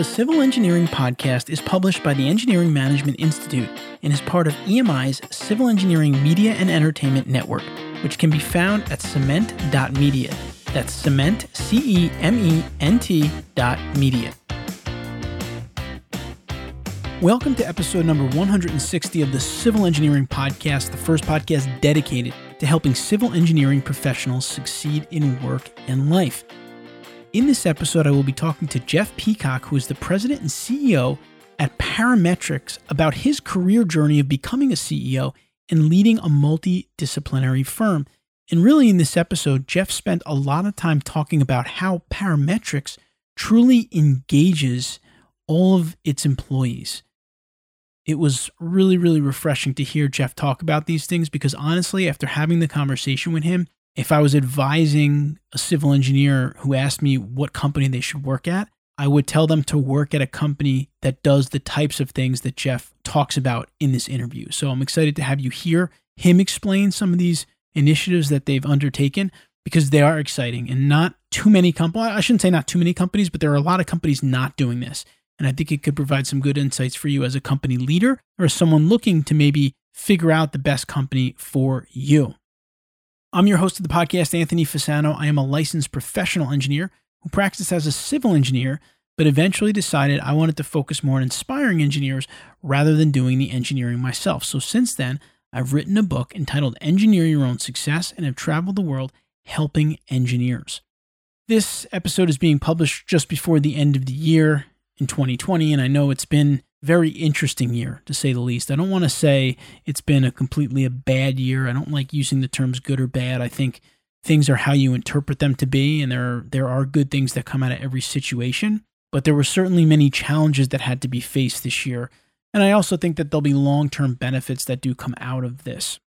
The Civil Engineering Podcast is published by the Engineering Management Institute and is part of EMI's Civil Engineering Media and Entertainment Network, which can be found at cement.media. That's cement, C E M E N T dot media. Welcome to episode number 160 of the Civil Engineering Podcast, the first podcast dedicated to helping civil engineering professionals succeed in work and life. In this episode, I will be talking to Jeff Peacock, who is the president and CEO at Parametrix, about his career journey of becoming a CEO and leading a multidisciplinary firm. And really, in this episode, Jeff spent a lot of time talking about how Parametrix truly engages all of its employees. It was really, really refreshing to hear Jeff talk about these things because honestly, after having the conversation with him, if I was advising a civil engineer who asked me what company they should work at, I would tell them to work at a company that does the types of things that Jeff talks about in this interview. So I'm excited to have you hear him explain some of these initiatives that they've undertaken because they are exciting and not too many companies. I shouldn't say not too many companies, but there are a lot of companies not doing this. And I think it could provide some good insights for you as a company leader or someone looking to maybe figure out the best company for you. I'm your host of the podcast, Anthony Fasano. I am a licensed professional engineer who practiced as a civil engineer, but eventually decided I wanted to focus more on inspiring engineers rather than doing the engineering myself. So since then, I've written a book entitled Engineer Your Own Success and have traveled the world helping engineers. This episode is being published just before the end of the year in 2020, and I know it's been very interesting year to say the least. I don't want to say it's been a completely a bad year. I don't like using the terms good or bad. I think things are how you interpret them to be and there are, there are good things that come out of every situation, but there were certainly many challenges that had to be faced this year. And I also think that there'll be long-term benefits that do come out of this.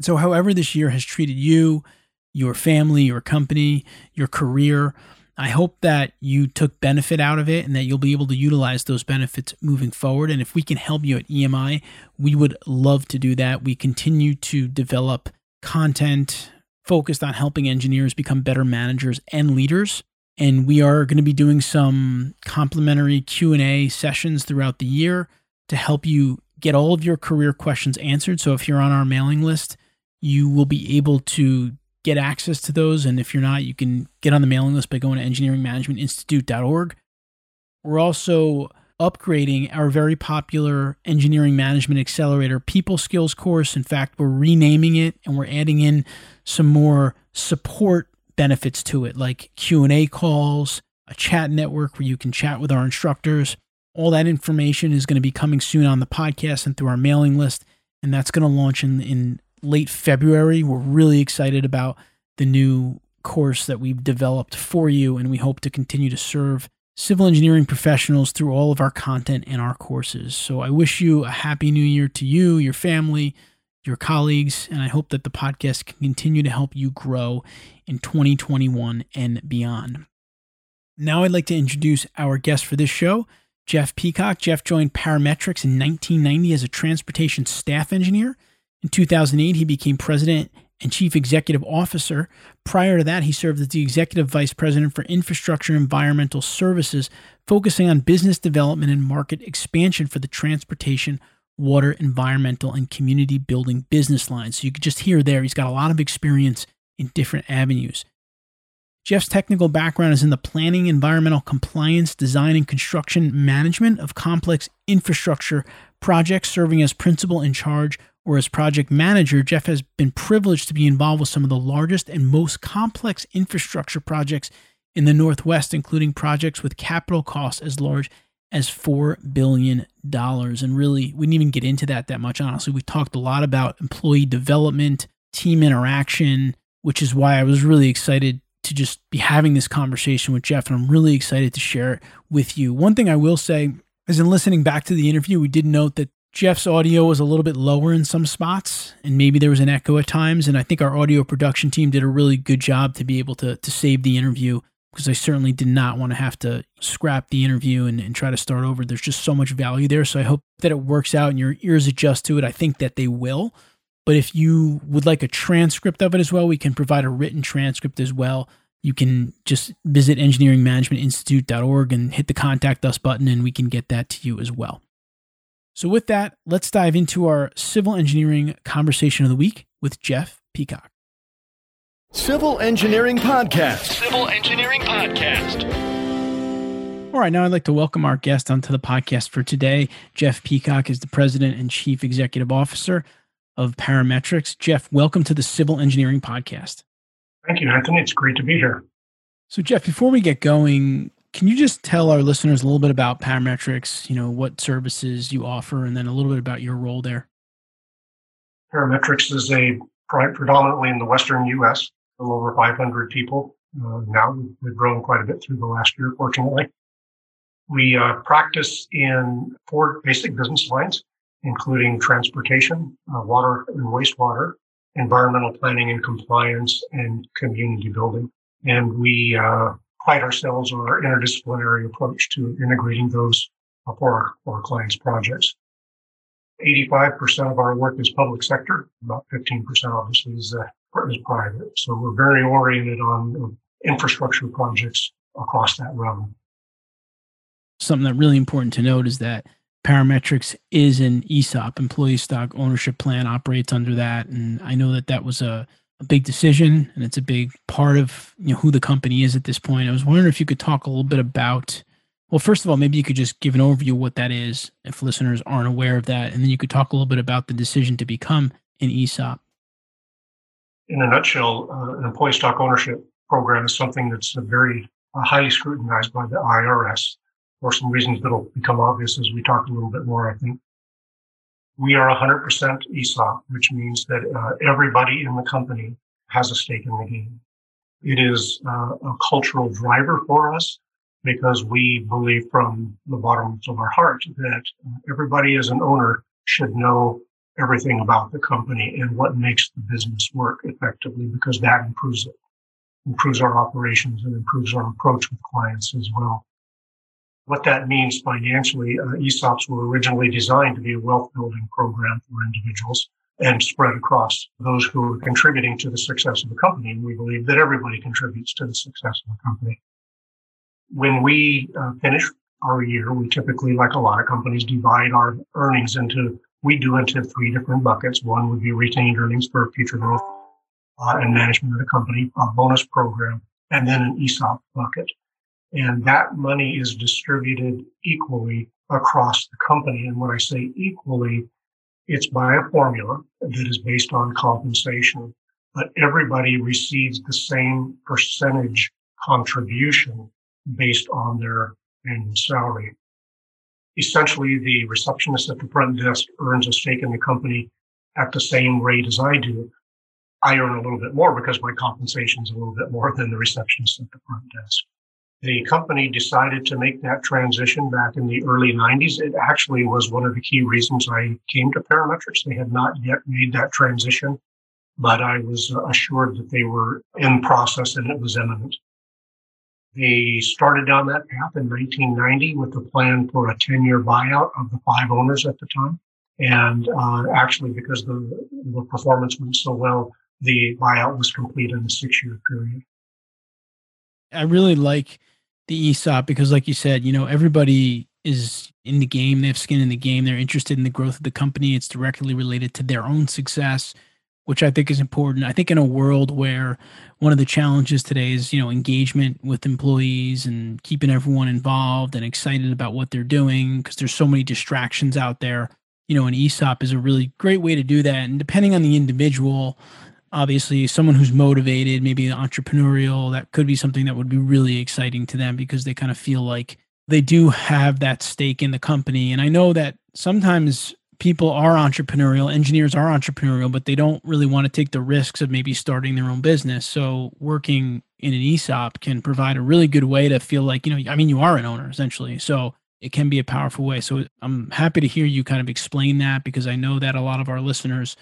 So however this year has treated you, your family, your company, your career, I hope that you took benefit out of it and that you'll be able to utilize those benefits moving forward. And if we can help you at EMI, we would love to do that. We continue to develop content focused on helping engineers become better managers and leaders. And we are going to be doing some complimentary Q&A sessions throughout the year to help you get all of your career questions answered. So if you're on our mailing list, you will be able to get access to those. And if you're not, you can get on the mailing list by going to engineeringmanagementinstitute.org. We're also upgrading our very popular engineering management accelerator people skills course in fact we're renaming it and we're adding in some more support benefits to it like q&a calls a chat network where you can chat with our instructors all that information is going to be coming soon on the podcast and through our mailing list and that's going to launch in, in late February. We're really excited about the new course that we've developed for you, and we hope to continue to serve civil engineering professionals through all of our content and our courses. So I wish you a happy new year to you, your family, your colleagues, and I hope that the podcast can continue to help you grow in 2021 and beyond. Now I'd like to introduce our guest for this show, Jeff Peacock. Jeff joined Parametrix in 1990 as a transportation staff engineer. In 2008, he became president and chief executive officer. Prior to that, he served as the executive vice president for infrastructure and environmental services, focusing on business development and market expansion for the transportation, water, environmental, and community building business lines. So you could just hear there, he's got a lot of experience in different avenues. Jeff's technical background is in the planning, environmental compliance, design, and construction management of complex infrastructure projects, serving as principal in charge or as project manager, Jeff has been privileged to be involved with some of the largest and most complex infrastructure projects in the Northwest, including projects with capital costs as large as $4 billion. And really, we didn't even get into that that much, honestly. We talked a lot about employee development, team interaction, which is why I was really excited to just be having this conversation with Jeff. And I'm really excited to share it with you. One thing I will say is in listening back to the interview, we did note that Jeff's audio was a little bit lower in some spots, and maybe there was an echo at times. And I think our audio production team did a really good job to be able to, to save the interview because I certainly did not want to have to scrap the interview and, and try to start over. There's just so much value there. So I hope that it works out and your ears adjust to it. I think that they will. But if you would like a transcript of it as well, we can provide a written transcript as well. you can just visit engineeringmanagementinstitute.org and hit the contact us button, and we can get that to you as well. So, with that, let's dive into our civil engineering conversation of the week with Jeff Peacock. Civil Engineering Podcast. Civil Engineering Podcast. All right, now I'd like to welcome our guest onto the podcast for today. Jeff Peacock is the president and chief executive officer of Parametrix. Jeff, welcome to the Civil Engineering Podcast. Thank you, Anthony. It's great to be here. So, Jeff, before we get going, can you just tell our listeners a little bit about Parametrix, you know, what services you offer, and then a little bit about your role there? Parametrix is a predominantly in the Western U.S., a little over 500 people. Uh, now we've grown quite a bit through the last year, fortunately. We uh, practice in four basic business lines, including transportation, uh, water and wastewater, environmental planning and compliance, and community building. And we uh, pride ourselves on our interdisciplinary approach to integrating those for our, for our clients' projects. 85% of our work is public sector. About 15% obviously is, uh, is private. So we're very oriented on infrastructure projects across that realm. Something that really important to note is that Parametrix is an ESOP, employee stock ownership plan, operates under that. And I know that that was a, a big decision and it's a big part of you know who the company is at this point. I was wondering if you could talk a little bit about well, first of all, maybe you could just give an overview of what that is if listeners aren't aware of that. And then you could talk a little bit about the decision to become an ESOP. In a nutshell, uh, an employee stock ownership program is something that's very uh, highly scrutinized by the IRS for some reasons that'll become obvious as we talk a little bit more, I think. We are 100% ESOP, which means that uh, everybody in the company has a stake in the game. It is uh, a cultural driver for us because we believe from the bottom of our heart that everybody as an owner should know everything about the company and what makes the business work effectively because that improves it, improves our operations and improves our approach with clients as well. What that means financially, uh, ESOPs were originally designed to be a wealth building program for individuals and spread across those who are contributing to the success of the company. And we believe that everybody contributes to the success of the company when we uh, finish our year, we typically, like a lot of companies, divide our earnings into, we do into three different buckets. One would be retained earnings for future growth uh, and management of the company, a bonus program, and then an ESOP bucket. And that money is distributed equally across the company. And when I say equally, it's by a formula that is based on compensation, but everybody receives the same percentage contribution based on their annual salary. Essentially, the receptionist at the front desk earns a stake in the company at the same rate as I do. I earn a little bit more because my compensation is a little bit more than the receptionist at the front desk. The company decided to make that transition back in the early 90s. It actually was one of the key reasons I came to Parametrix. They had not yet made that transition, but I was assured that they were in process and it was imminent. They started down that path in 1990 with a plan for a 10 year buyout of the five owners at the time. And uh, actually, because the, the performance went so well, the buyout was complete in a six year period. I really like the ESOP because, like you said, you know, everybody is in the game. They have skin in the game. They're interested in the growth of the company. It's directly related to their own success which I think is important. I think in a world where one of the challenges today is, you know, engagement with employees and keeping everyone involved and excited about what they're doing because there's so many distractions out there. You know, an ESOP is a really great way to do that. And depending on the individual, obviously someone who's motivated, maybe entrepreneurial, that could be something that would be really exciting to them because they kind of feel like they do have that stake in the company. And I know that sometimes people are entrepreneurial, engineers are entrepreneurial, but they don't really want to take the risks of maybe starting their own business. So working in an ESOP can provide a really good way to feel like, you know, I mean, you are an owner essentially. So it can be a powerful way. So I'm happy to hear you kind of explain that because I know that a lot of our listeners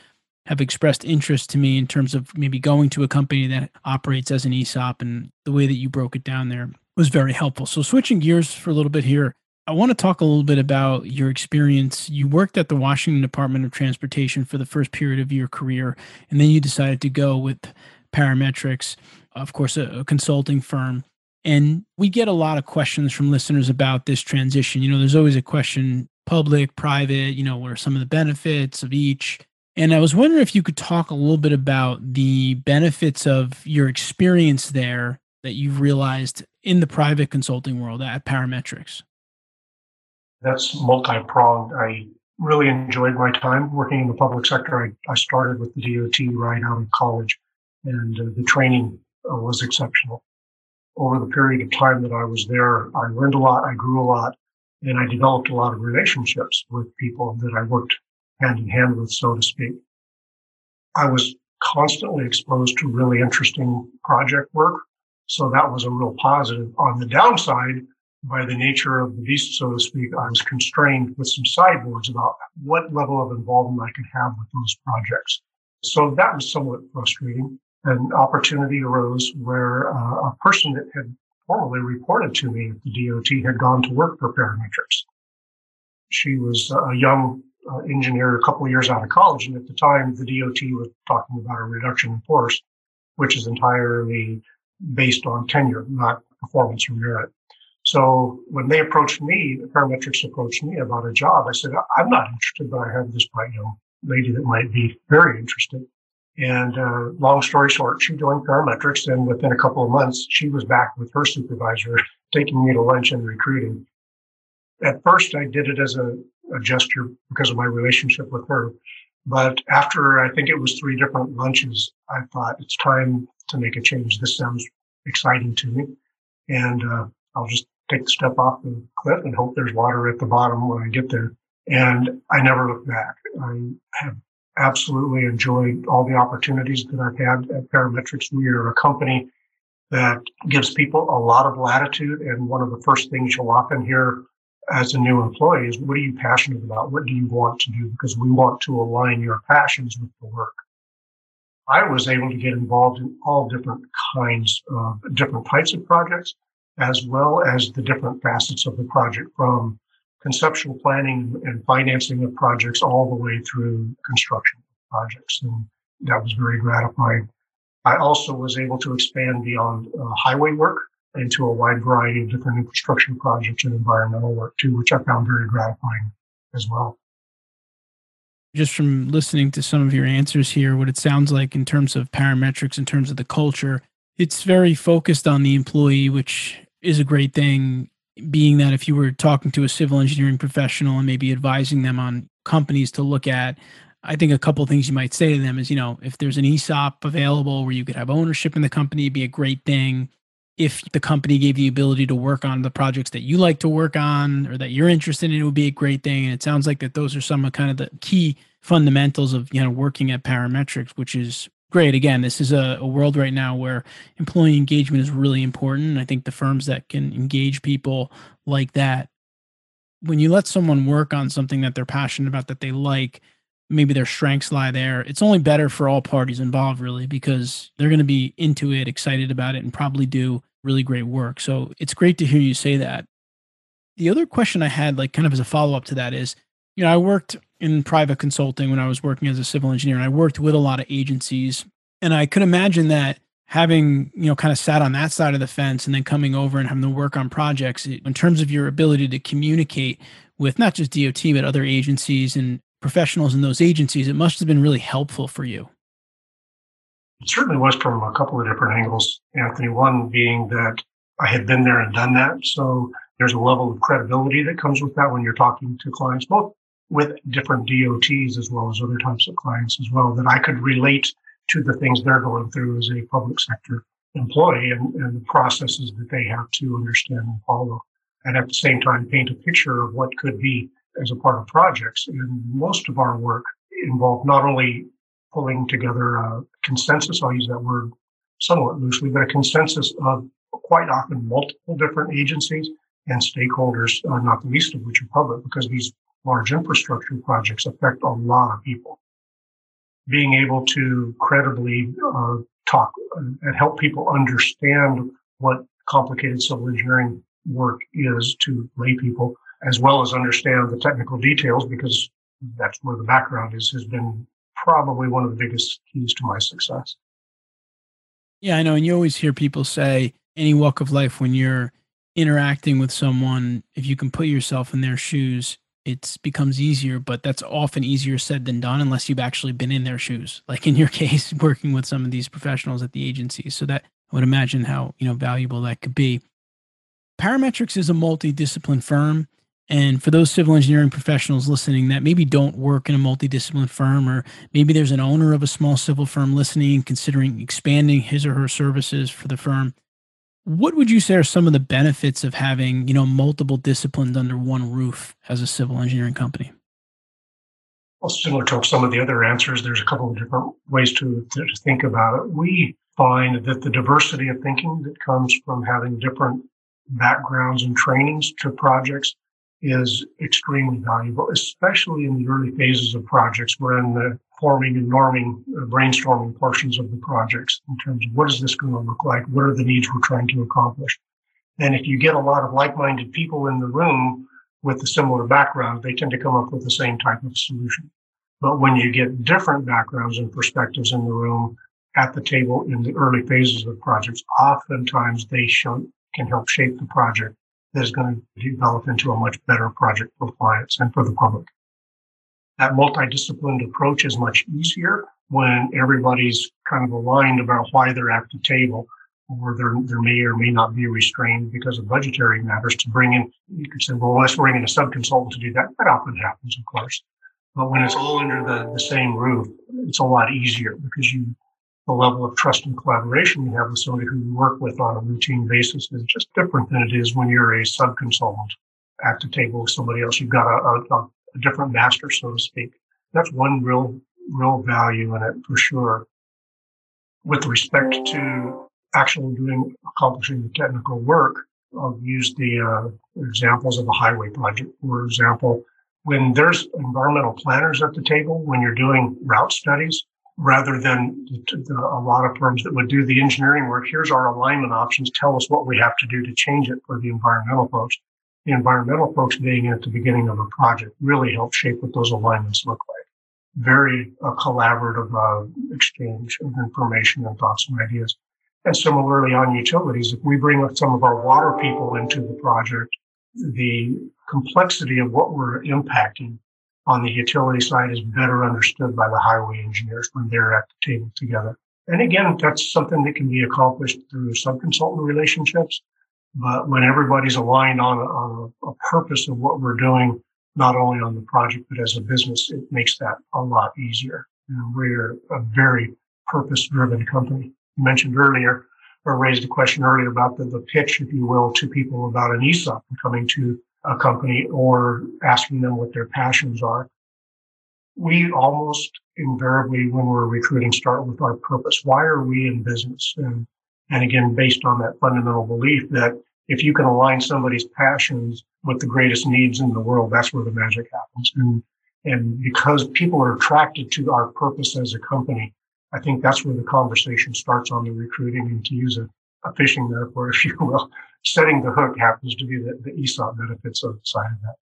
have expressed interest to me in terms of maybe going to a company that operates as an ESOP and the way that you broke it down there was very helpful. So switching gears for a little bit here, I want to talk a little bit about your experience. You worked at the Washington Department of Transportation for the first period of your career, and then you decided to go with parametrix. of course, a, a consulting firm. And we get a lot of questions from listeners about this transition. You know, there's always a question public, private, you know, what are some of the benefits of each? And I was wondering if you could talk a little bit about the benefits of your experience there that you've realized in the private consulting world at Parametrix. That's multi pronged. I really enjoyed my time working in the public sector. I, I started with the DOT right out of college, and uh, the training uh, was exceptional. Over the period of time that I was there, I learned a lot, I grew a lot, and I developed a lot of relationships with people that I worked hand in hand with, so to speak. I was constantly exposed to really interesting project work. So that was a real positive. On the downside, by the nature of the beast, so to speak, I was constrained with some sideboards about what level of involvement I could have with those projects. So that was somewhat frustrating. An opportunity arose where uh, a person that had formerly reported to me at the DOT had gone to work for Parametrix. She was a young uh, engineer a couple of years out of college, and at the time, the DOT was talking about a reduction in force, which is entirely based on tenure, not performance or merit. So when they approached me, parametrix approached me about a job, I said, I'm not interested, but I have this bright young lady that might be very interested. And uh, long story short, she joined parametrix, and within a couple of months, she was back with her supervisor, taking me to lunch and recruiting. At first, I did it as a, a gesture because of my relationship with her. But after I think it was three different lunches, I thought it's time to make a change. This sounds exciting to me. And uh, I'll just take the step off the cliff and hope there's water at the bottom when I get there. And I never look back. I have absolutely enjoyed all the opportunities that I've had at Parametrix. We are a company that gives people a lot of latitude. And one of the first things you'll often hear as a new employee is what are you passionate about? What do you want to do? Because we want to align your passions with the work. I was able to get involved in all different kinds of different types of projects as well as the different facets of the project from conceptual planning and financing of projects all the way through construction projects. And that was very gratifying. I also was able to expand beyond uh, highway work into a wide variety of different infrastructure projects and environmental work too, which I found very gratifying as well. Just from listening to some of your answers here, what it sounds like in terms of parametrix, in terms of the culture, it's very focused on the employee, which is a great thing being that if you were talking to a civil engineering professional and maybe advising them on companies to look at i think a couple things you might say to them is you know if there's an esop available where you could have ownership in the company be a great thing if the company gave you the ability to work on the projects that you like to work on or that you're interested in it would be a great thing and it sounds like that those are some of kind of the key fundamentals of you know working at parametrix which is great. Again, this is a, a, world right now where employee engagement is really important. I think the firms that can engage people like that, when you let someone work on something that they're passionate about, that they like, maybe their strengths lie there, it's only better for all parties involved, really, because they're going to be into it, excited about it, and probably do really great work. So it's great to hear you say that. The other question I had, like kind of as a follow up to that, is you know, I worked in private consulting when I was working as a civil engineer, and I worked with a lot of agencies. And I could imagine that having, you know, kind of sat on that side of the fence and then coming over and having to work on projects in terms of your ability to communicate with not just DOT, but other agencies and professionals in those agencies, it must have been really helpful for you. It certainly was from a couple of different angles, Anthony. One being that I had been there and done that. So there's a level of credibility that comes with that when you're talking to clients, both with different DOTs as well as other types of clients as well that I could relate to the things they're going through as a public sector employee and, and the processes that they have to understand and follow. And at the same time, paint a picture of what could be as a part of projects. And most of our work involved not only pulling together a consensus, I'll use that word somewhat loosely, but a consensus of quite often multiple different agencies and stakeholders, uh, not the least of which are public, because these large infrastructure projects affect a lot of people. Being able to credibly uh, talk and help people understand what complicated civil engineering work is to lay people, as well as understand the technical details, because that's where the background is, has been probably one of the biggest keys to my success. Yeah, I know. And you always hear people say, any walk of life, when you're interacting with someone, if you can put yourself in their shoes, it becomes easier, but that's often easier said than done unless you've actually been in their shoes. Like in your case, working with some of these professionals at the agencies. So that I would imagine how, you know, valuable that could be. Parametrix is a multidiscipline firm. And for those civil engineering professionals listening that maybe don't work in a multidiscipline firm, or maybe there's an owner of a small civil firm listening, and considering expanding his or her services for the firm, what would you say are some of the benefits of having, you know, multiple disciplines under one roof as a civil engineering company? Well, similar to some of the other answers, there's a couple of different ways to, to think about it. We find that the diversity of thinking that comes from having different backgrounds and trainings to projects is extremely valuable, especially in the early phases of projects. We're in the forming and norming, uh, brainstorming portions of the projects in terms of what is this going to look like? What are the needs we're trying to accomplish? And if you get a lot of like-minded people in the room with a similar background, they tend to come up with the same type of solution. But when you get different backgrounds and perspectives in the room at the table in the early phases of projects, oftentimes they show, can help shape the project that is going to develop into a much better project for clients and for the public. That multidisciplined approach is much easier when everybody's kind of aligned about why they're at the table or there, there may or may not be restrained because of budgetary matters to bring in, you could say, well, let's bring in a sub-consultant to do that. That often happens, of course. But when it's all under the, the same roof, it's a lot easier because you the level of trust and collaboration you have with somebody who you work with on a routine basis is just different than it is when you're a sub consultant at the table with somebody else. You've got a, a, a different master, so to speak. That's one real, real value in it for sure. With respect to actually doing, accomplishing the technical work, I'll use the uh, examples of a highway project. For example, when there's environmental planners at the table, when you're doing route studies, rather than a lot of firms that would do the engineering work. Here's our alignment options. Tell us what we have to do to change it for the environmental folks. The environmental folks being at the beginning of a project really help shape what those alignments look like. Very uh, collaborative uh, exchange of information and thoughts and ideas. And similarly on utilities, if we bring some of our water people into the project, the complexity of what we're impacting on the utility side is better understood by the highway engineers when they're at the table together. And again, that's something that can be accomplished through sub-consultant relationships. But when everybody's aligned on, a, on a, a purpose of what we're doing, not only on the project, but as a business, it makes that a lot easier. And we're a very purpose driven company. You mentioned earlier, or raised a question earlier about the, the pitch, if you will, to people about an ESOP coming to a company or asking them what their passions are. We almost invariably, when we're recruiting, start with our purpose. Why are we in business? And, and again, based on that fundamental belief that if you can align somebody's passions with the greatest needs in the world, that's where the magic happens. And, and because people are attracted to our purpose as a company, I think that's where the conversation starts on the recruiting and to use a, fishing metaphor, if you will, setting the hook happens to be the, the ESOP benefits of the side of that.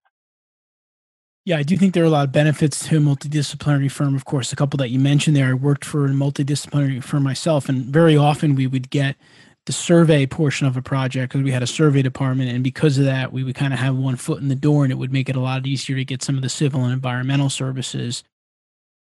Yeah, I do think there are a lot of benefits to a multidisciplinary firm. Of course, a couple that you mentioned there. I worked for a multidisciplinary firm myself, and very often we would get the survey portion of a project because we had a survey department. And because of that, we would kind of have one foot in the door, and it would make it a lot easier to get some of the civil and environmental services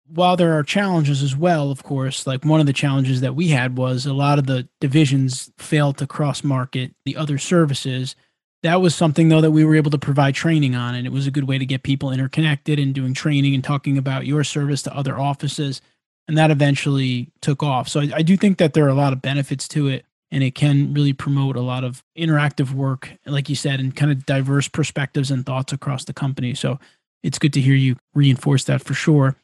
while there are challenges as well, of course, like one of the challenges that we had was a lot of the divisions failed to cross market the other services. That was something though that we were able to provide training on, and it was a good way to get people interconnected and doing training and talking about your service to other offices. And that eventually took off. So I, I do think that there are a lot of benefits to it, and it can really promote a lot of interactive work, like you said, and kind of diverse perspectives and thoughts across the company. So it's good to hear you reinforce that for sure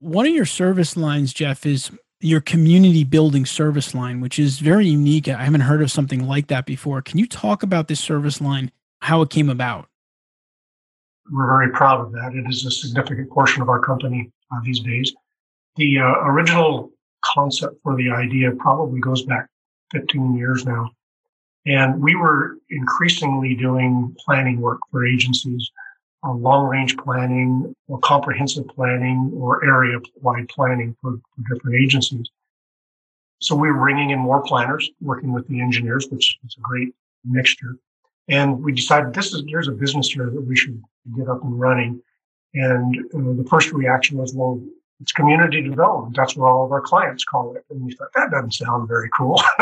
one of your service lines, Jeff, is your community building service line, which is very unique. I haven't heard of something like that before. Can you talk about this service line, how it came about? We're very proud of that. It is a significant portion of our company uh, these days. The uh, original concept for the idea probably goes back 15 years now. And we were increasingly doing planning work for agencies uh, long range planning or comprehensive planning or area wide planning for, for different agencies. So we were bringing in more planners, working with the engineers, which is a great mixture. And we decided this is, there's a business here that we should get up and running. And uh, the first reaction was, well, it's community development. That's what all of our clients call it. And we thought that doesn't sound very cool.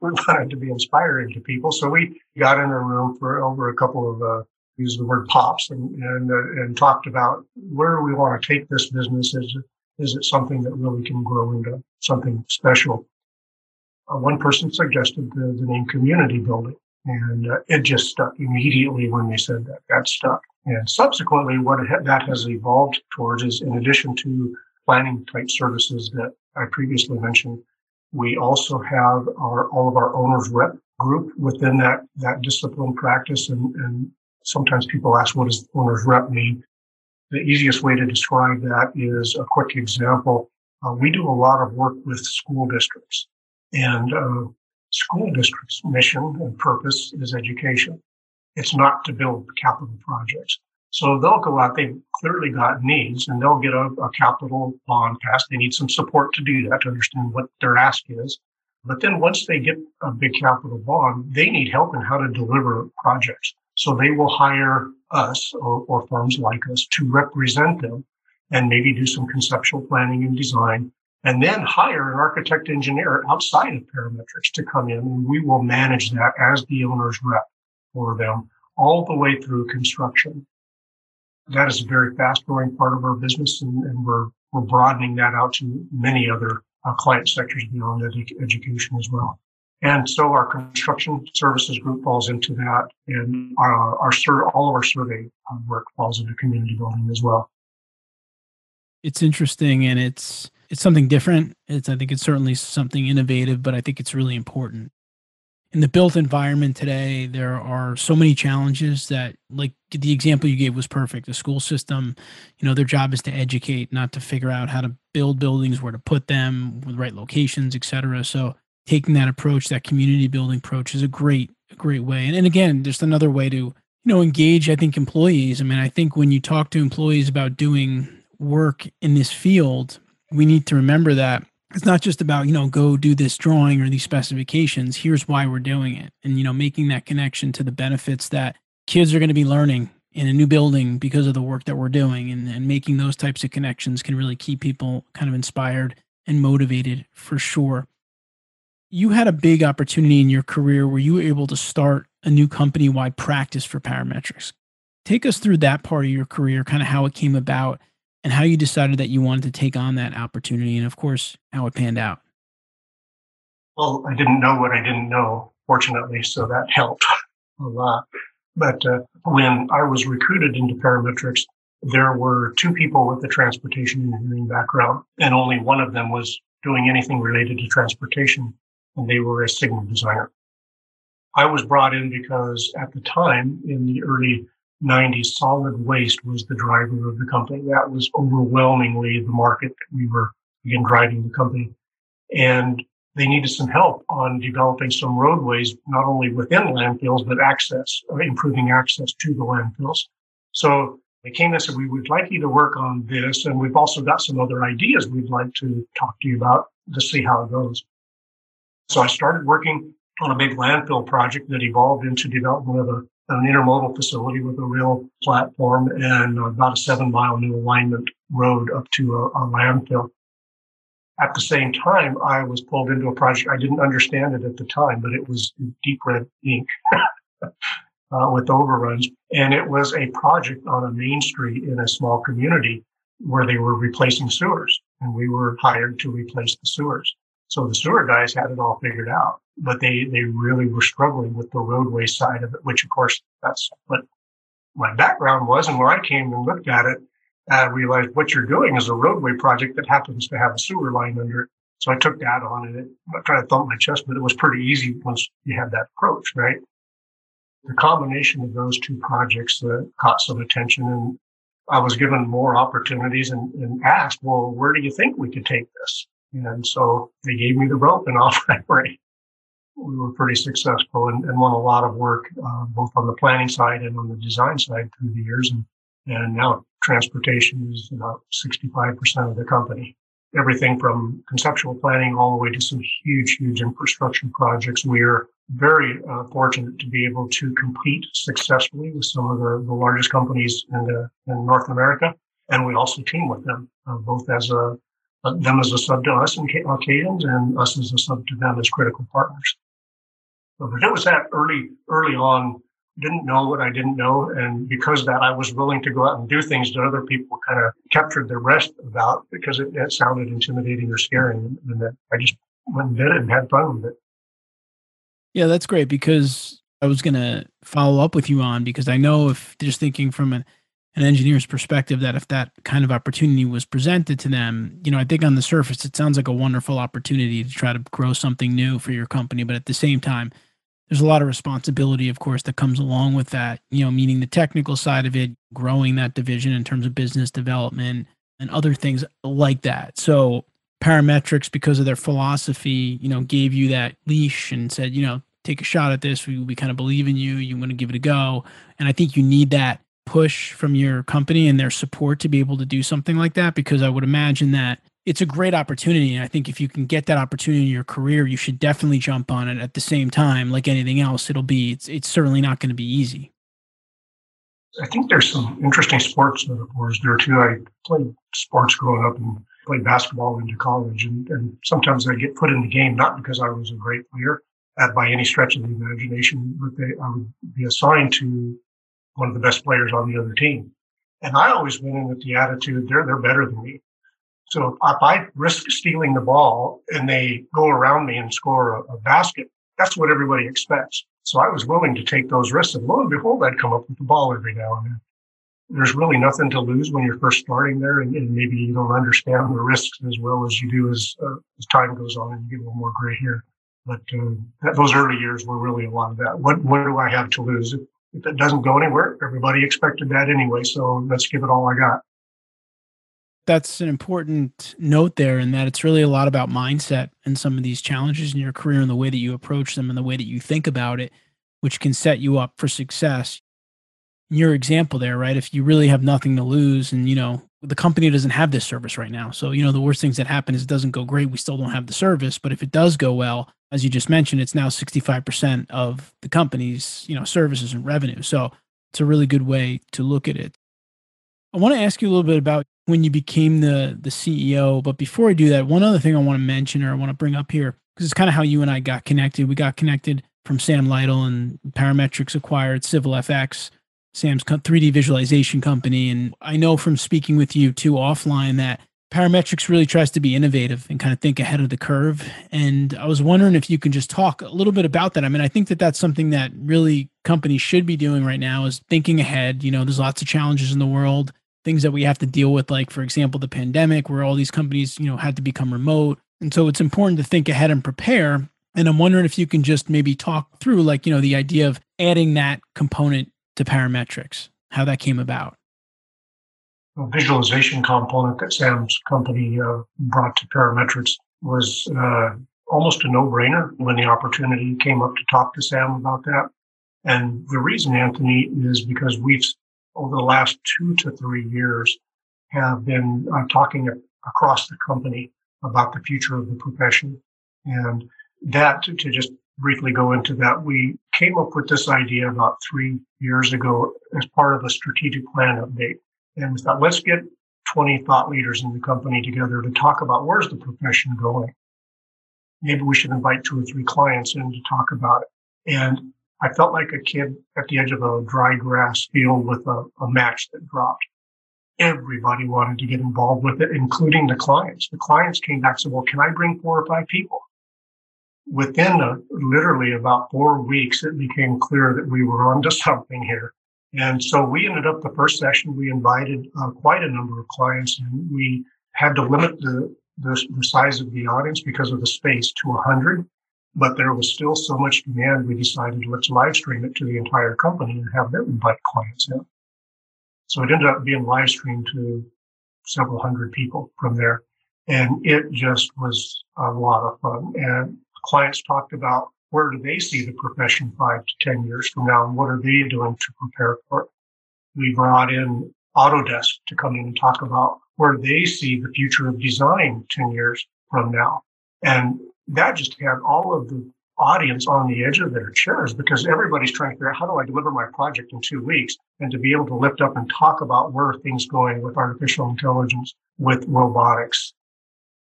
we wanted to be inspiring to people. So we got in a room for over a couple of, uh, use the word pops and, and, uh, and talked about where we want to take this business. Is, is it something that really can grow into something special? Uh, one person suggested the, the, name community building and uh, it just stuck immediately when they said that. That stuck. And subsequently, what ha- that has evolved towards is in addition to planning type services that I previously mentioned, we also have our, all of our owners rep group within that, that discipline practice. And, and sometimes people ask, what does owners rep mean? The easiest way to describe that is a quick example. Uh, we do a lot of work with school districts and uh, school districts' mission and purpose is education. It's not to build capital projects. So they'll go out, they've clearly got needs and they'll get a, a, capital bond passed. They need some support to do that to understand what their ask is. But then once they get a big capital bond, they need help in how to deliver projects. So they will hire us or, or firms like us to represent them and maybe do some conceptual planning and design and then hire an architect engineer outside of parametrix to come in and we will manage that as the owner's rep for them all the way through construction that is a very fast growing part of our business and, and we're, we're broadening that out to many other uh, client sectors beyond edu- education as well. And so our construction services group falls into that and our, our all of our survey uh, work falls into community building as well. It's interesting and it's, it's something different. It's, I think it's certainly something innovative, but I think it's really important in the built environment today, there are so many challenges that, like the example you gave was perfect. The school system, you know, their job is to educate, not to figure out how to build buildings, where to put them, with the right locations, et cetera. So taking that approach, that community building approach is a great, great way. And, and again, just another way to, you know, engage, I think, employees. I mean, I think when you talk to employees about doing work in this field, we need to remember that it's not just about you know go do this drawing or these specifications here's why we're doing it and you know making that connection to the benefits that kids are going to be learning in a new building because of the work that we're doing and, and making those types of connections can really keep people kind of inspired and motivated for sure you had a big opportunity in your career where you were able to start a new company wide practice for parametrix. Take us through that part of your career kind of how it came about and how you decided that you wanted to take on that opportunity and of course how it panned out. Well i didn't know what i didn't know fortunately so that helped a lot. But uh, when i was recruited into parametrix there were two people with a transportation engineering background and only one of them was doing anything related to transportation and they were a signal designer i was brought in because at the time in the early 90s, solid waste was the driver of the company. That was overwhelmingly the market that we were again driving the company. And they needed some help on developing some roadways, not only within landfills, but access, improving access to the landfills. So they came and said, we would like you to work on this. And we've also got some other ideas we'd like to talk to you about to see how it goes. So I started working on a big landfill project that evolved into development of a an intermodal facility with a rail platform and about a seven mile new alignment road up to a, a landfill. At the same time, I was pulled into a project. I didn't understand it at the time, but it was deep red ink uh, with overruns. And it was a project on a main street in a small community where they were replacing sewers. And we were hired to replace the sewers. So the sewer guys had it all figured out, but they, they really were struggling with the roadway side of it, which of course that's what my background was. And where I came and looked at it, I realized what you're doing is a roadway project that happens to have a sewer line under it. So I took that on and it, I'm not trying to thump my chest, but it was pretty easy once you had that approach, right? The combination of those two projects that caught some attention and I was given more opportunities and, and asked, well, where do you think we could take this? And so they gave me the rope and off I went. We were pretty successful and, and won a lot of work, uh, both on the planning side and on the design side through the years. And, and now transportation is about 65% of the company. everything from conceptual planning all the way to some huge, huge infrastructure projects. We are very uh, fortunate to be able to compete successfully with some of the, the largest companies in, the, in North America. And we also team with them, uh, both as a, them as a sub to us in occasions and us as a sub to them as critical partners. So, but it was that early, early on didn't know what I didn't know. And because that, I was willing to go out and do things that other people kind of captured their rest about because it, it sounded intimidating or scary. And, that I just went and did it and had fun with it. Yeah, that's great because I was going to follow up with you on because I know if just thinking from an, an engineer's perspective that if that kind of opportunity was presented to them, you know, I think on the surface it sounds like a wonderful opportunity to try to grow something new for your company, but at the same time, there's a lot of responsibility, of course, that comes along with that, you know, meaning the technical side of it, growing that division in terms of business development and other things like that. So, parametrix, because of their philosophy, you know, gave you that leash and said, you know, take a shot at this. We, we kind of believe in you. You want to give it a go. And I think you need that push from your company and their support to be able to do something like that because I would imagine that it's a great opportunity. And I think if you can get that opportunity in your career, you should definitely jump on it at the same time. Like anything else, it'll be, it's, it's certainly not going to be easy. I think there's some interesting sports metaphors there too. I played sports growing up and played basketball into college. And, and sometimes I get put in the game, not because I was a great player by any stretch of the imagination, but they, I would be assigned to one of the best players on the other team. And I always went in with the attitude, they're, they're better than me. So if I risk stealing the ball and they go around me and score a, a, basket, that's what everybody expects. So I was willing to take those risks. And lo and behold, I'd come up with the ball every now and then. There's really nothing to lose when you're first starting there. And, and maybe you don't understand the risks as well as you do as, uh, as time goes on and you get a little more gray here. But uh, that, those early years were really a lot of that. What, what do I have to lose? If, it doesn't go anywhere, everybody expected that anyway. So let's give it all I got. That's an important note there in that it's really a lot about mindset and some of these challenges in your career and the way that you approach them and the way that you think about it which can set you up for success. Your example there right? If you really have nothing to lose and you know the company doesn't have this service right now so you know the worst things that happen is it doesn't go great we still don't have the service but if it does go well as you just mentioned it's now 65% of the company's you know services and revenue so it's a really good way to look at it I want to ask you a little bit about when you became the the CEO. But before I do that, one other thing I want to mention or I want to bring up here because it's kind of how you and I got connected. We got connected from Sam Lytle and Parametrix acquired Civil FX, Sam's 3D visualization company, and I know from speaking with you too offline that Parametrix really tries to be innovative and kind of think ahead of the curve. And I was wondering if you can just talk a little bit about that. I mean, I think that that's something that really companies should be doing right now is thinking ahead. You know, there's lots of challenges in the world things that we have to deal with, like, for example, the pandemic, where all these companies, you know, had to become remote. And so it's important to think ahead and prepare. And I'm wondering if you can just maybe talk through, like, you know, the idea of adding that component to parametrix, how that came about. The visualization component that Sam's company uh, brought to parametrix was uh, almost a no brainer when the opportunity came up to talk to Sam about that. And the reason, Anthony, is because we've over the last two to three years have been uh, talking across the company about the future of the profession. And that, to just briefly go into that, we came up with this idea about three years ago as part of a strategic plan update. And we thought, let's get 20 thought leaders in the company together to talk about where's the profession going. Maybe we should invite two or three clients in to talk about it. And I felt like a kid at the edge of a dry grass field with a, a match that dropped. Everybody wanted to get involved with it, including the clients. The clients came back and said, well, can I bring four or five people? Within a, literally about four weeks, it became clear that we were onto something here. And so we ended up the first session, we invited uh, quite a number of clients and we had to limit the, the, the size of the audience because of the space to 100 but there was still so much demand, we decided let's live stream it to the entire company and have them invite clients in. So it ended up being live streamed to several hundred people from there. And it just was a lot of fun. And clients talked about where do they see the profession five to 10 years from now and what are they doing to prepare for it? We brought in Autodesk to come in and talk about where they see the future of design 10 years from now. And that just had all of the audience on the edge of their chairs because everybody's trying to figure out how do I deliver my project in two weeks and to be able to lift up and talk about where things going with artificial intelligence, with robotics,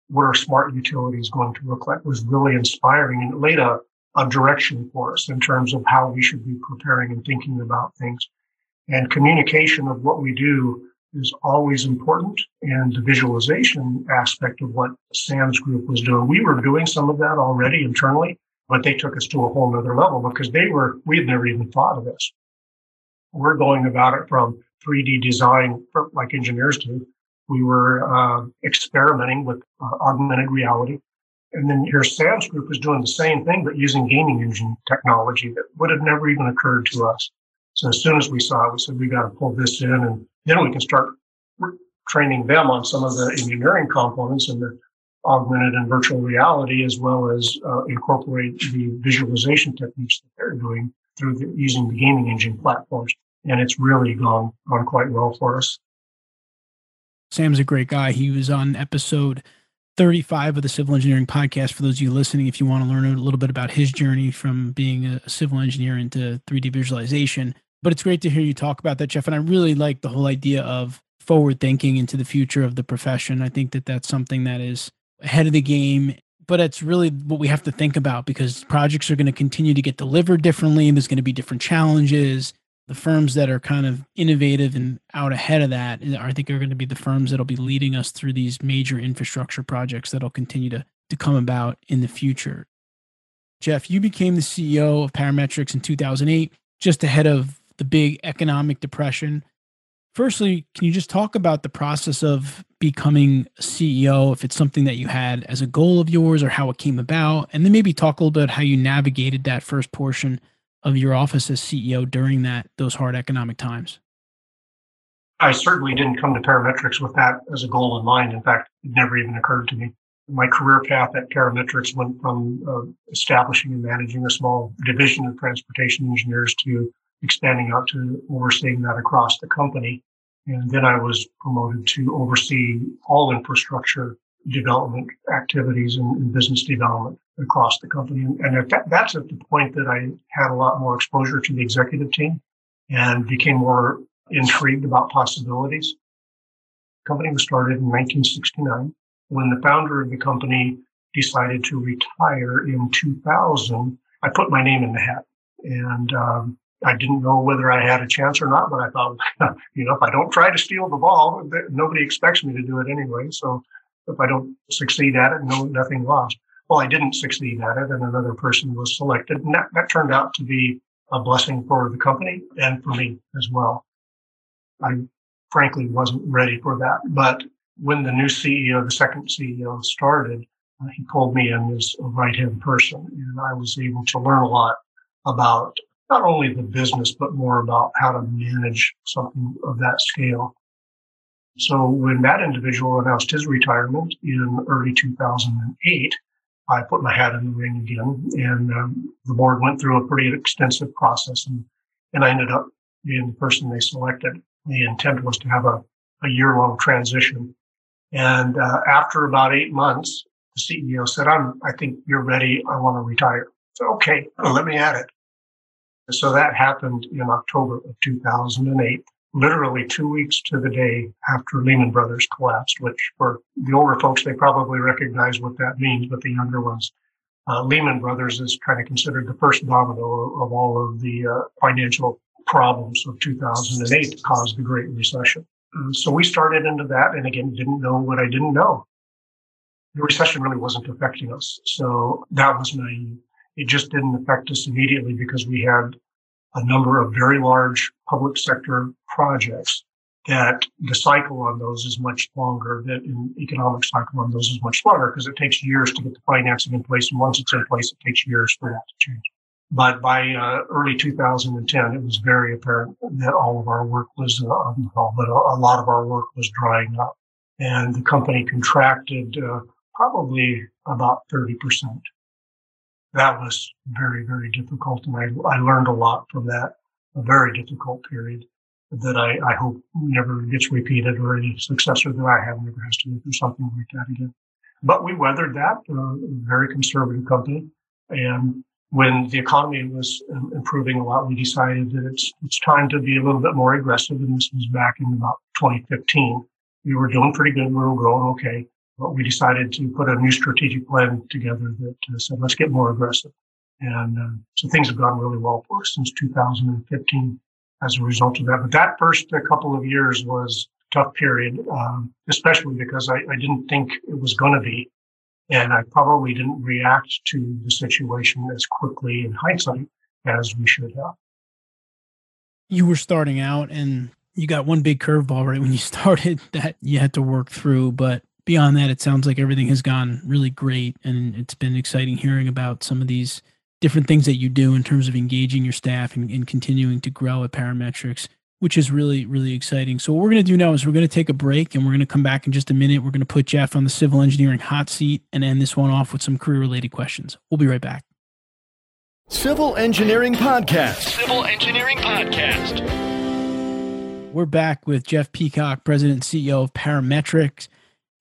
what are smart utilities going to look like was really inspiring and it laid a, a direction for us in terms of how we should be preparing and thinking about things. And communication of what we do is always important. And the visualization aspect of what Sam's group was doing, we were doing some of that already internally, but they took us to a whole nother level because they were, we had never even thought of this. We're going about it from 3D design, like engineers do. We were uh, experimenting with uh, augmented reality. And then your Sam's group is doing the same thing, but using gaming engine technology that would have never even occurred to us. So as soon as we saw it, we said, we got to pull this in and then we can start training them on some of the engineering components and the augmented and virtual reality, as well as uh, incorporate the visualization techniques that they're doing through the, using the gaming engine platforms. And it's really gone, gone quite well for us. Sam's a great guy. He was on episode 35 of the Civil Engineering Podcast. For those of you listening, if you want to learn a little bit about his journey from being a civil engineer into 3D visualization, but it's great to hear you talk about that, Jeff. And I really like the whole idea of forward thinking into the future of the profession. I think that that's something that is ahead of the game, but it's really what we have to think about because projects are going to continue to get delivered differently. And there's going to be different challenges. The firms that are kind of innovative and out ahead of that, eh, I think, are going to be the firms that'll be leading us through these major infrastructure projects that'll continue to, to come about in the future. Jeff, you became the CEO of Parametrix in 2008, just ahead of the big economic depression. Firstly, can you just talk about the process of becoming CEO, if it's something that you had as a goal of yours or how it came about? And then maybe talk a little bit how you navigated that first portion of your office as CEO during that those hard economic times. I certainly didn't come to parametrix with that as a goal in mind. In fact, it never even occurred to me. My career path at parametrix went from uh, establishing and managing a small division of transportation engineers to expanding out to overseeing that across the company. And then I was promoted to oversee all infrastructure development activities and, and business development across the company. And, that's at the point that I had a lot more exposure to the executive team and became more intrigued about possibilities. The company was started in 1969 when the founder of the company decided to retire in 2000. I put my name in the hat and um, I didn't know whether I had a chance or not, but I thought, you know, if I don't try to steal the ball, nobody expects me to do it anyway. So if I don't succeed at it, no, nothing lost. Well, I didn't succeed at it and another person was selected. And that, that turned out to be a blessing for the company and for me as well. I frankly wasn't ready for that. But when the new CEO, the second CEO started, uh, he pulled me in as a right hand person and I was able to learn a lot about not only the business, but more about how to manage something of that scale. So when that individual announced his retirement in early 2008, I put my hat in the ring again, and um, the board went through a pretty extensive process, and, and I ended up being the person they selected. The intent was to have a, a year long transition. And uh, after about eight months, the CEO said, I'm, I think you're ready. I want to retire. So, okay, let me at it. So that happened in October of 2008, literally two weeks to the day after Lehman Brothers collapsed, which for the older folks, they probably recognize what that means, but the younger ones, uh, Lehman Brothers is kind of considered the first domino of all of the uh, financial problems of 2008 that caused the Great Recession. Uh, so we started into that and again, didn't know what I didn't know. The recession really wasn't affecting us. So that was naive. It just didn't affect us immediately because we had a number of very large public sector projects that the cycle on those is much longer, that an economic cycle on those is much longer because it takes years to get the financing in place. And once it's in place, it takes years for that to change. But by uh, early 2010, it was very apparent that all of our work was, uh, but a, lot of our work was drying up. And the company contracted uh, probably about 30% that was very, very difficult. And I, I learned a lot from that, a very difficult period. that I, I hope never gets repeated or any successor that I have never has to go through something like that again. But we weathered that, uh, very conservative company. And when the economy was improving a lot, we decided that it's, it's time to be a little bit more aggressive. And this was back in about 2015. We were doing pretty good. We were growing okay. But we decided to put a new strategic plan together that uh, said, let's get more aggressive. And uh, so things have gone really well for us since 2015 as a result of that. But that first couple of years was a tough period, um, especially because I, I, didn't think it was going to be. And I probably didn't react to the situation as quickly in hindsight as we should have. You were starting out and you got one big curveball right when you started that you had to work through. But beyond that, it sounds like everything has gone really great. And it's been exciting hearing about some of these different things that you do in terms of engaging your staff and, and continuing to grow at Parametrix, which is really, really exciting. So, what we're going to do now is we're going to take a break and we're going to come back in just a minute. We're going to put Jeff on the civil engineering hot seat and end this one off with some career related questions. We'll be right back. Civil Engineering Podcast. Civil Engineering Podcast. We're back with Jeff Peacock, President and CEO of Parametrix.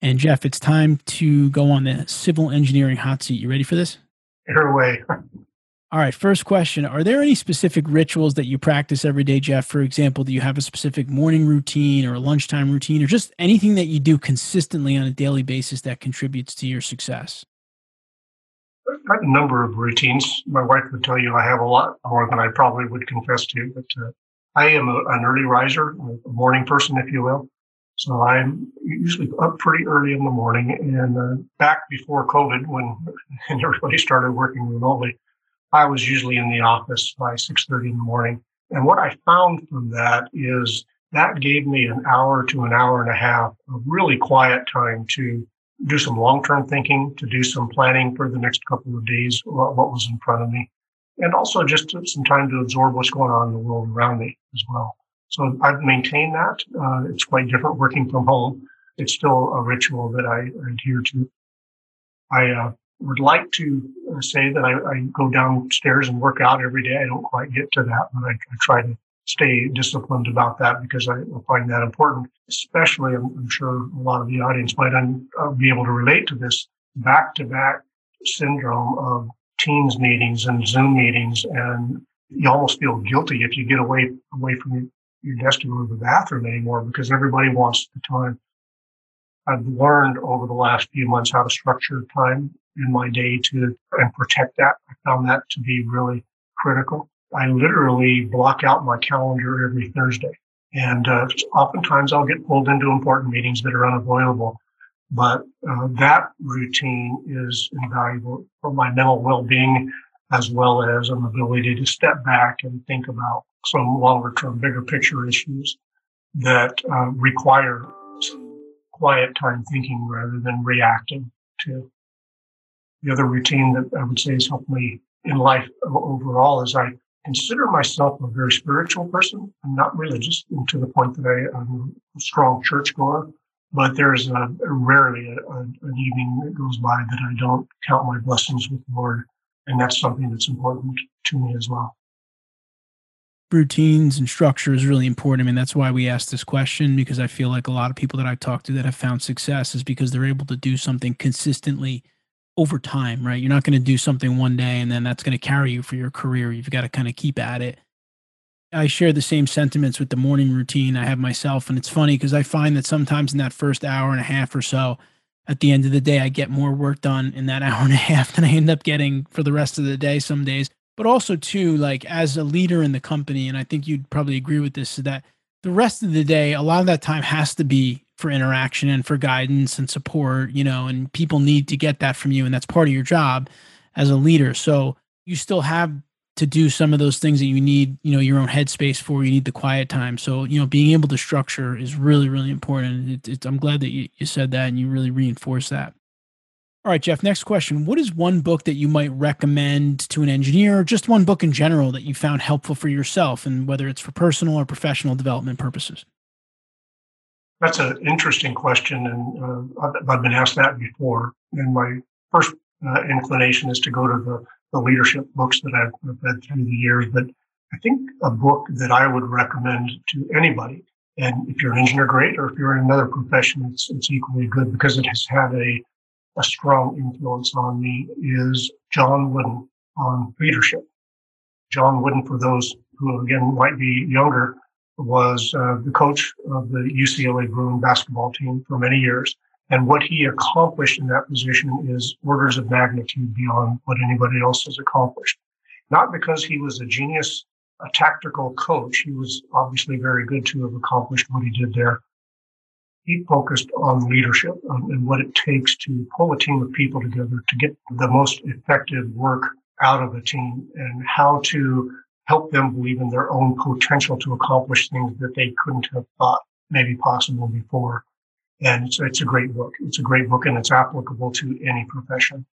And Jeff, it's time to go on the civil engineering hot seat. You ready for this? Here away. All right, first question. Are there any specific rituals that you practice every day, Jeff? For example, do you have a specific morning routine or a lunchtime routine or just anything that you do consistently on a daily basis that contributes to your success? I have A number of routines. My wife would tell you I have a lot more than I probably would confess to, but uh, I am a, an early riser, a morning person, if you will. So I'm usually up pretty early in the morning. And uh, back before COVID, when everybody started working remotely, I was usually in the office by 6:30 in the morning. And what I found from that is that gave me an hour to an hour and a half of really quiet time to do some long-term thinking, to do some planning for the next couple of days, what, was in front of me, and also just some time to absorb what's going on in the world around me as well. So I've maintained that. Uh, it's quite different working from home. It's still a ritual that I adhere to. I uh, would like to uh, say that I, I, go downstairs and work out every day. I don't quite get to that, but I, I try to stay disciplined about that because I find that important. Especially, I'm, I'm sure a lot of the audience might un, uh, be able to relate to this back-to-back syndrome of Teams meetings and Zoom meetings, and you almost feel guilty if you get away away from your, desk to go to the bathroom anymore because everybody wants the time. I've learned over the last few months how to structure time in my day to and protect that. I found that to be really critical. I literally block out my calendar every Thursday. And uh, oftentimes I'll get pulled into important meetings that are unavoidable. But uh, that routine is invaluable for my mental well-being as well as an ability to step back and think about some longer term, bigger picture issues that uh, require some quiet time thinking rather than reacting to the other routine that I would say has helped me in life overall is I consider myself a very spiritual person. I'm not religious to the point that I, am a strong churchgoer, but there's a, a rarely a, a, an evening that goes by that I don't count my blessings with the Lord. And that's something that's important to me as well. Routines and structure is really important. I mean, that's why we asked this question because I feel like a lot of people that I talk to that have found success is because they're able to do something consistently over time, right? You're not going to do something one day and then that's going to carry you for your career. You've got to kind of keep at it. I share the same sentiments with the morning routine I have myself. And it's funny because I find that sometimes in that first hour and a half or so, at the end of the day, I get more work done in that hour and a half than I end up getting for the rest of the day some days. But also, too, like as a leader in the company, and I think you'd probably agree with this, is that the rest of the day, a lot of that time has to be for interaction and for guidance and support, you know, and people need to get that from you. And that's part of your job as a leader. So you still have to do some of those things that you need, you know, your own headspace for. You need the quiet time. So, you know, being able to structure is really, really important. It, it, I'm glad that you, you said that and you really reinforced that. All right, Jeff, next question. What is one book that you might recommend to an engineer, just one book in general that you found helpful for yourself, and whether it's for personal or professional development purposes? That's an interesting question, and uh, I've been asked that before. And my first uh, inclination is to go to the, the leadership books that I've, I've read through the years. But I think a book that I would recommend to anybody, and if you're an engineer, great, or if you're in another profession, it's, it's equally good because it has had a, a strong influence on me, is John Wooden on leadership. John Wooden, for those who again might be younger, was uh, the coach of the UCLA Bruin basketball team for many years. And what he accomplished in that position is orders of magnitude beyond what anybody else has accomplished. Not because he was a genius, a tactical coach. He was obviously very good to have accomplished what he did there. He focused on leadership um, and what it takes to pull a team of people together to get the most effective work out of a team and how to help them believe in their own potential to accomplish things that they couldn't have thought maybe possible before. And it's, it's a great book. It's a great book and it's applicable to any profession.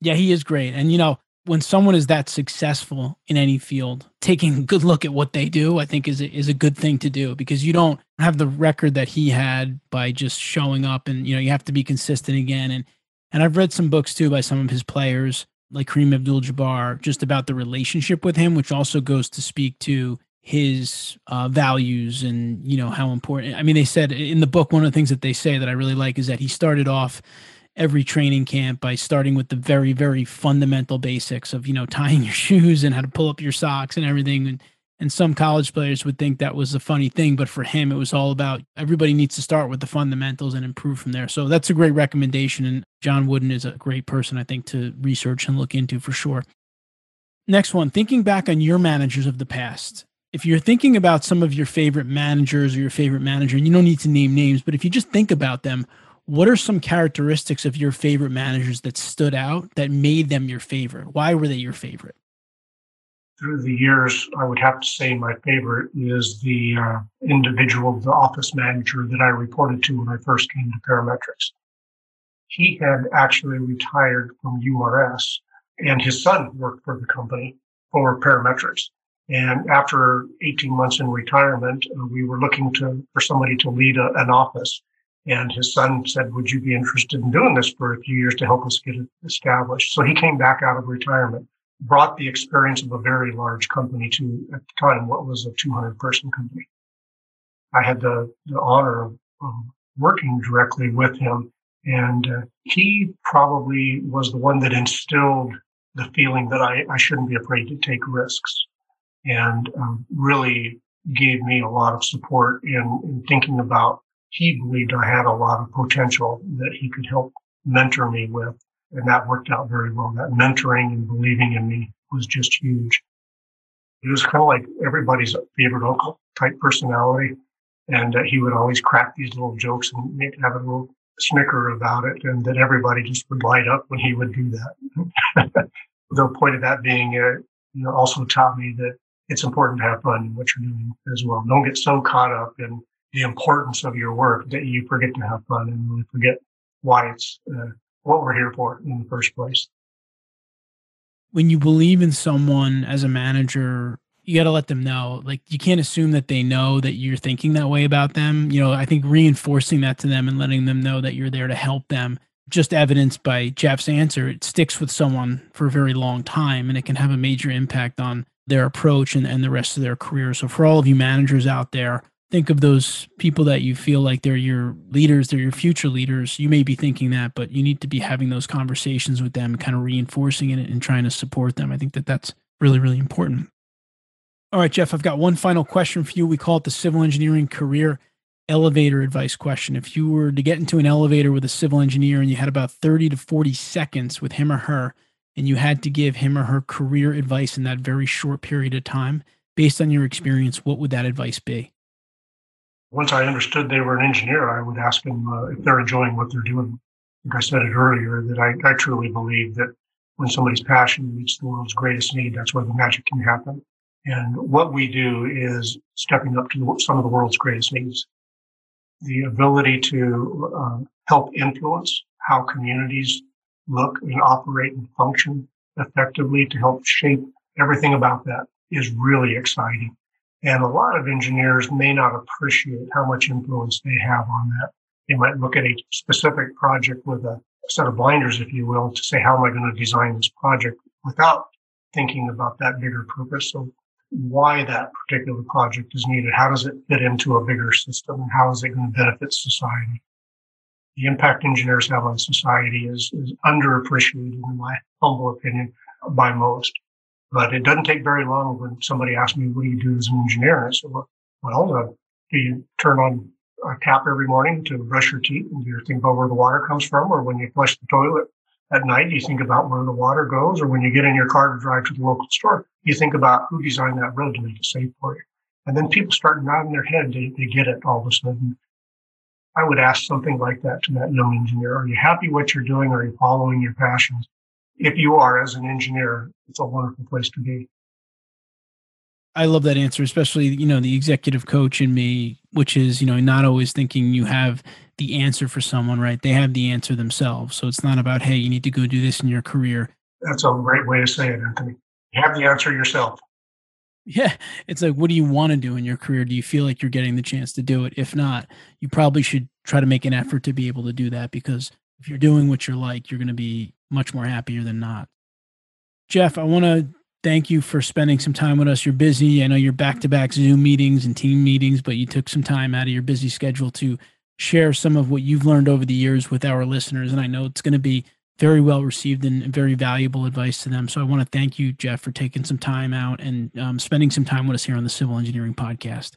Yeah, he is great. And, you know, when someone is that successful in any field, taking a good look at what they do, I think is a, is a good thing to do because you don't have the record that he had by just showing up and, you know, you have to be consistent again. And, and I've read some books too by some of his players like Kareem Abdul Jabbar, just about the relationship with him, which also goes to speak to his uh, values and you know how important. I mean, they said in the book one of the things that they say that I really like is that he started off every training camp by starting with the very very fundamental basics of you know tying your shoes and how to pull up your socks and everything and and some college players would think that was a funny thing, but for him, it was all about everybody needs to start with the fundamentals and improve from there. So that's a great recommendation. And John Wooden is a great person, I think, to research and look into for sure. Next one, thinking back on your managers of the past. If you're thinking about some of your favorite managers or your favorite manager, and you don't need to name names, but if you just think about them, what are some characteristics of your favorite managers that stood out that made them your favorite? Why were they your favorite? through the years, I would have to say my favorite is the uh, individual, the office manager that I reported to when I first came to Parametrix. He had actually retired from URS and his son worked for the company for Parametrix. And after 18 months in retirement, uh, we were looking to, for somebody to lead a, an office. And his son said, would you be interested in doing this for a few years to help us get it established? So he came back out of retirement brought the experience of a very large company to, at the time, what was a 200 person company. I had the, the honor of working directly with him. And uh, he probably was the one that instilled the feeling that I, I shouldn't be afraid to take risks and um, really gave me a lot of support in, in thinking about he believed I had a lot of potential that he could help mentor me with and that worked out very well. That mentoring and believing in me was just huge. He was kind of like everybody's favorite uncle type personality. And uh, he would always crack these little jokes and make, have a little snicker about it. And that everybody just would light up when he would do that. the point of that being, uh, you know, also taught me that it's important to have fun in what you're doing as well. Don't get so caught up in the importance of your work that you forget to have fun and really forget why it's uh, what we're here for in the first place. When you believe in someone as a manager, you got to let them know. Like you can't assume that they know that you're thinking that way about them. You know, I think reinforcing that to them and letting them know that you're there to help them, just evidenced by Jeff's answer, it sticks with someone for a very long time and it can have a major impact on their approach and, and the rest of their career. So for all of you managers out there, think of those people that you feel like they're your leaders, they're your future leaders. You may be thinking that, but you need to be having those conversations with them, kind of reinforcing it and trying to support them. I think that that's really, really important. All right, Jeff, I've got one final question for you. We call it the civil engineering career elevator advice question. If you were to get into an elevator with a civil engineer and you had about 30 to 40 seconds with him or her, and you had to give him or her career advice in that very short period of time, based on your experience, what would that advice be? Once I understood they were an engineer, I would ask them uh, if they're enjoying what they're doing. Like I said it earlier, that I, I truly believe that when somebody's passion meets the world's greatest need, that's where the magic can happen. And what we do is stepping up to some of the world's greatest needs. The ability to uh, help influence how communities look and operate and function effectively to help shape everything about that is really exciting. And a lot of engineers may not appreciate how much influence they have on that. They might look at a specific project with a set of blinders, if you will, to say, how am I going to design this project without thinking about that bigger purpose of why that particular project is needed. How does it fit into a bigger system? And how is it going to benefit society? The impact engineers have on society is, is underappreciated, in my humble opinion, by most. But it doesn't take very long when somebody asks me, what do you do as an engineer? And I said, well, uh, do you turn on a tap every morning to brush your teeth and do you think about where the water comes from? Or when you flush the toilet at night, do you think about where the water goes? Or when you get in your car to drive to the local store, you think about who designed that road to make it safe for you. And then people start nodding their head. They, they get it all of a sudden. I would ask something like that to that young engineer. Are you happy what you're doing? Are you following your passions? If you are as an engineer, it's a wonderful place to be. I love that answer, especially, you know, the executive coach in me, which is, you know, not always thinking you have the answer for someone, right? They have the answer themselves. So it's not about, hey, you need to go do this in your career. That's a great way to say it, Anthony. You have the answer yourself. Yeah. It's like, what do you want to do in your career? Do you feel like you're getting the chance to do it? If not, you probably should try to make an effort to be able to do that because if you're doing what you're like, you're going to be much more happier than not. Jeff, I want to thank you for spending some time with us. You're busy. I know you're back to back Zoom meetings and team meetings, but you took some time out of your busy schedule to share some of what you've learned over the years with our listeners. And I know it's going to be very well received and very valuable advice to them. So I want to thank you, Jeff, for taking some time out and um, spending some time with us here on the Civil Engineering Podcast.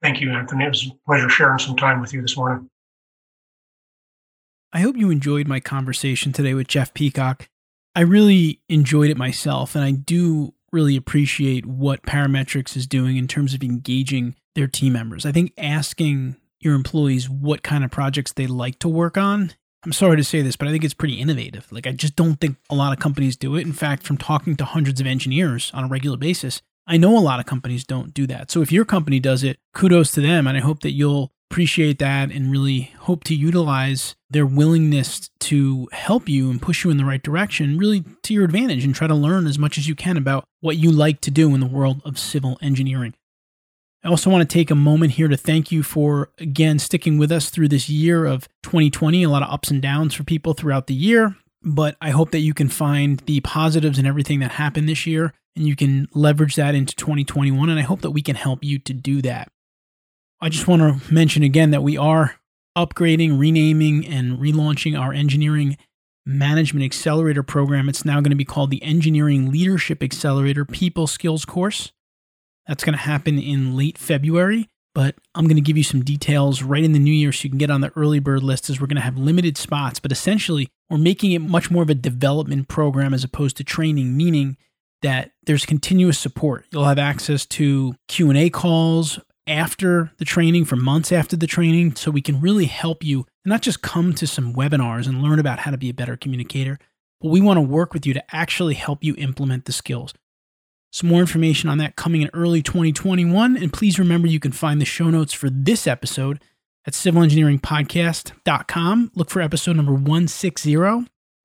Thank you, Anthony. It was a pleasure sharing some time with you this morning. I hope you enjoyed my conversation today with Jeff Peacock. I really enjoyed it myself, and I do really appreciate what Parametrix is doing in terms of engaging their team members. I think asking your employees what kind of projects they like to work on. I'm sorry to say this, but I think it's pretty innovative. Like, I just don't think a lot of companies do it. In fact, from talking to hundreds of engineers on a regular basis, I know a lot of companies don't do that. So if your company does it, kudos to them. And I hope that you'll appreciate that and really hope to utilize their willingness to help you and push you in the right direction really to your advantage and try to learn as much as you can about what you like to do in the world of civil engineering. I also want to take a moment here to thank you for again sticking with us through this year of 2020, a lot of ups and downs for people throughout the year, but I hope that you can find the positives in everything that happened this year and you can leverage that into 2021 and I hope that we can help you to do that. I just want to mention again that we are upgrading, renaming, and relaunching our engineering management accelerator program. It's now going to be called the Engineering Leadership Accelerator People Skills Course. That's going to happen in late February, but I'm going to give you some details right in the new year so you can get on the early bird list as we're going to have limited spots, but essentially we're making it much more of a development program as opposed to training, meaning that there's continuous support. You'll have access to Q&A calls, after the training, for months after the training, so we can really help you not just come to some webinars and learn about how to be a better communicator, but we want to work with you to actually help you implement the skills. Some more information on that coming in early 2021. And please remember you can find the show notes for this episode at civilengineeringpodcast.com. Look for episode number 160.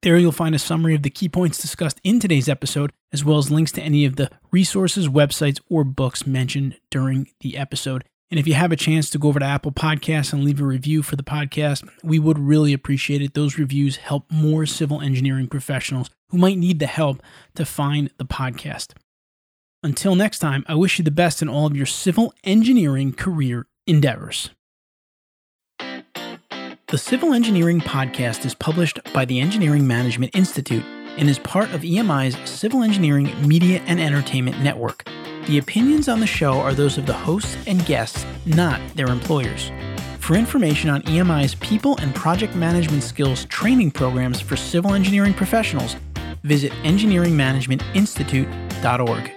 There you'll find a summary of the key points discussed in today's episode, as well as links to any of the resources, websites, or books mentioned during the episode. And if you have a chance to go over to Apple Podcasts and leave a review for the podcast, we would really appreciate it. Those reviews help more civil engineering professionals who might need the help to find the podcast. Until next time, I wish you the best in all of your civil engineering career endeavors. The Civil Engineering Podcast is published by the Engineering Management Institute and is part of EMI's Civil Engineering Media and Entertainment Network. The opinions on the show are those of the hosts and guests, not their employers. For information on EMI's people and project management skills training programs for civil engineering professionals, visit engineeringmanagementinstitute.org.